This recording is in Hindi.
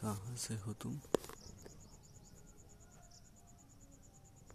कहाँ से हो तुम।